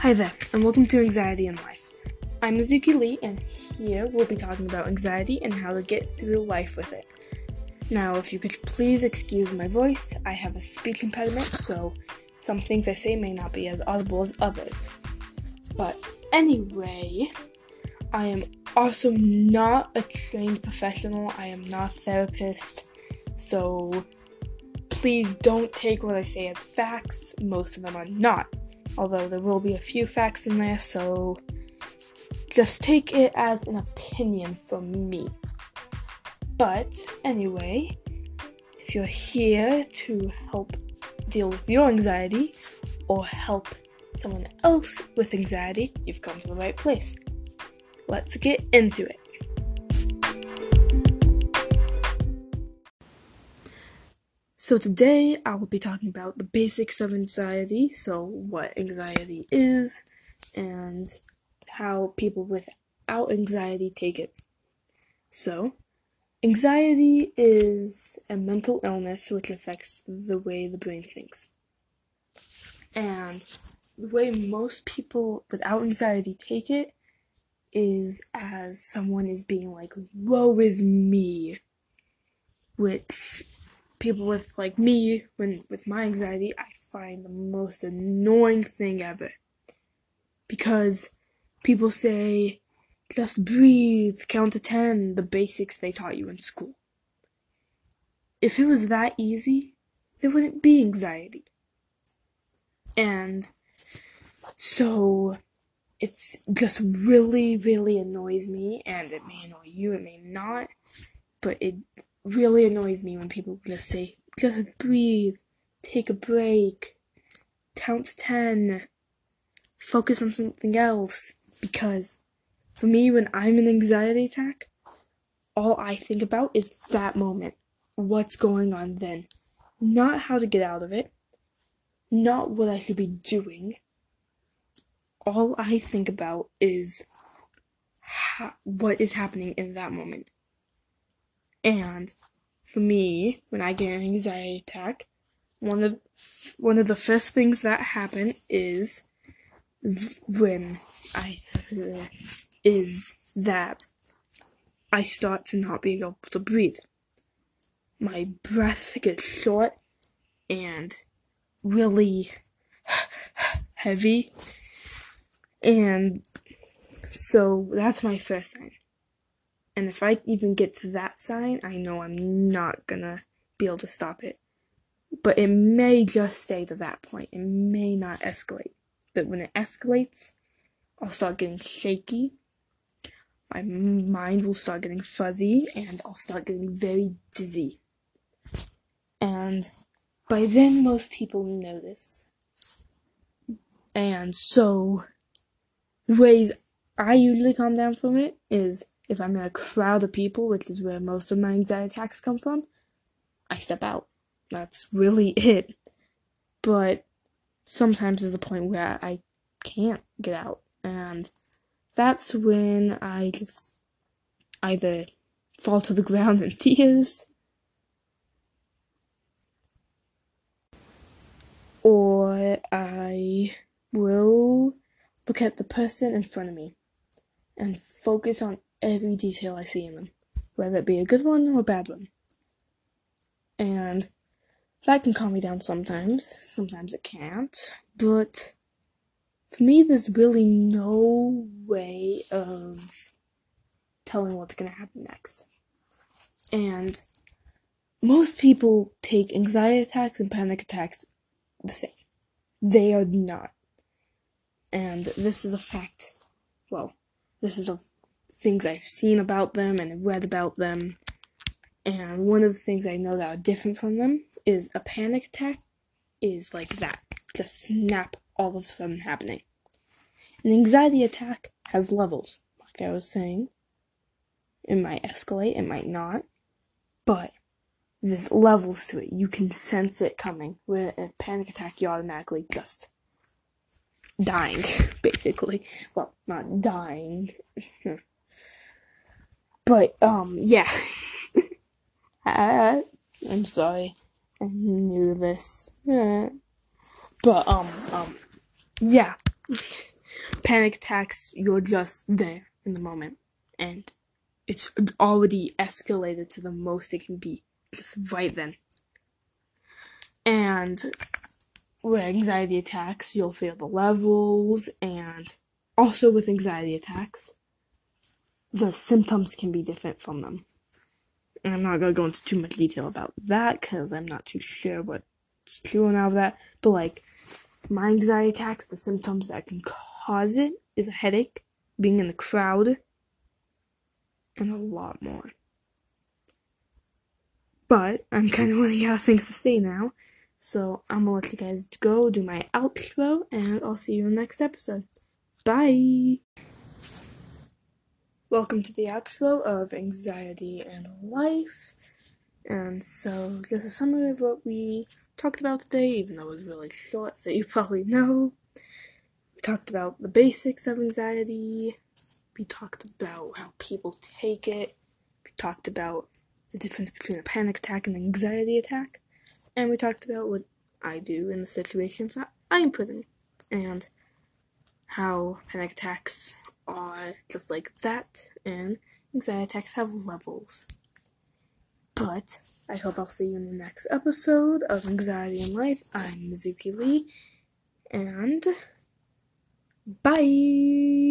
Hi there, and welcome to Anxiety in Life. I'm Mizuki Lee, and here we'll be talking about anxiety and how to get through life with it. Now, if you could please excuse my voice, I have a speech impediment, so some things I say may not be as audible as others. But anyway, I am also not a trained professional, I am not a therapist, so please don't take what I say as facts. Most of them are not although there will be a few facts in there, so just take it as an opinion from me. But anyway, if you're here to help deal with your anxiety or help someone else with anxiety, you've come to the right place. Let's get into it. So, today I will be talking about the basics of anxiety, so what anxiety is, and how people without anxiety take it. So, anxiety is a mental illness which affects the way the brain thinks. And the way most people without anxiety take it is as someone is being like, woe is me, which people with like me when with my anxiety i find the most annoying thing ever. Because people say just breathe count to 10 the basics they taught you in school. If it was that easy there wouldn't be anxiety. And so it's just really really annoys me and it may annoy you it may not but it really annoys me when people just say, just breathe, take a break, count to 10, focus on something else. Because for me, when I'm in an anxiety attack, all I think about is that moment. What's going on then? Not how to get out of it, not what I should be doing. All I think about is ha- what is happening in that moment. And for me, when I get an anxiety attack, one of one of the first things that happen is when I is that I start to not be able to breathe. My breath gets short and really heavy. And so that's my first sign. And if I even get to that sign, I know I'm not gonna be able to stop it. But it may just stay to that point. It may not escalate. But when it escalates, I'll start getting shaky. My mind will start getting fuzzy and I'll start getting very dizzy. And by then, most people will notice. And so, the ways I usually calm down from it is if I'm in a crowd of people, which is where most of my anxiety attacks come from, I step out. That's really it. But sometimes there's a point where I can't get out. And that's when I just either fall to the ground in tears or I will look at the person in front of me and focus on every detail I see in them, whether it be a good one or a bad one. And that can calm me down sometimes, sometimes it can't, but for me, there's really no way of telling what's gonna happen next. And most people take anxiety attacks and panic attacks the same. They are not. And this is a fact. Well, this is a things I've seen about them and read about them. And one of the things I know that are different from them is a panic attack is like that. Just snap all of a sudden happening. An anxiety attack has levels, like I was saying. It might escalate, it might not. But there's levels to it. You can sense it coming. With a panic attack, you automatically just dying, basically. Well, not dying. But um, yeah. I, I'm sorry. I knew this. but um, um, yeah. panic attacks, you're just there in the moment, and it's already escalated to the most it can be, just right then. And with anxiety attacks, you'll feel the levels, and also with anxiety attacks, the symptoms can be different from them. And I'm not gonna go into too much detail about that because I'm not too sure what's true and all of that. But like my anxiety attacks, the symptoms that can cause it is a headache, being in the crowd, and a lot more. But I'm kind of running out of things to say now. So I'm gonna let you guys go do my outro, and I'll see you in the next episode. Bye! Welcome to the outro of Anxiety and Life. And so, just a summary of what we talked about today, even though it was really short, so you probably know. We talked about the basics of anxiety. We talked about how people take it. We talked about the difference between a panic attack and an anxiety attack. And we talked about what I do in the situations that I am put in. And how panic attacks are just like that, and anxiety attacks have levels. But I hope I'll see you in the next episode of Anxiety in Life. I'm Mizuki Lee, and bye!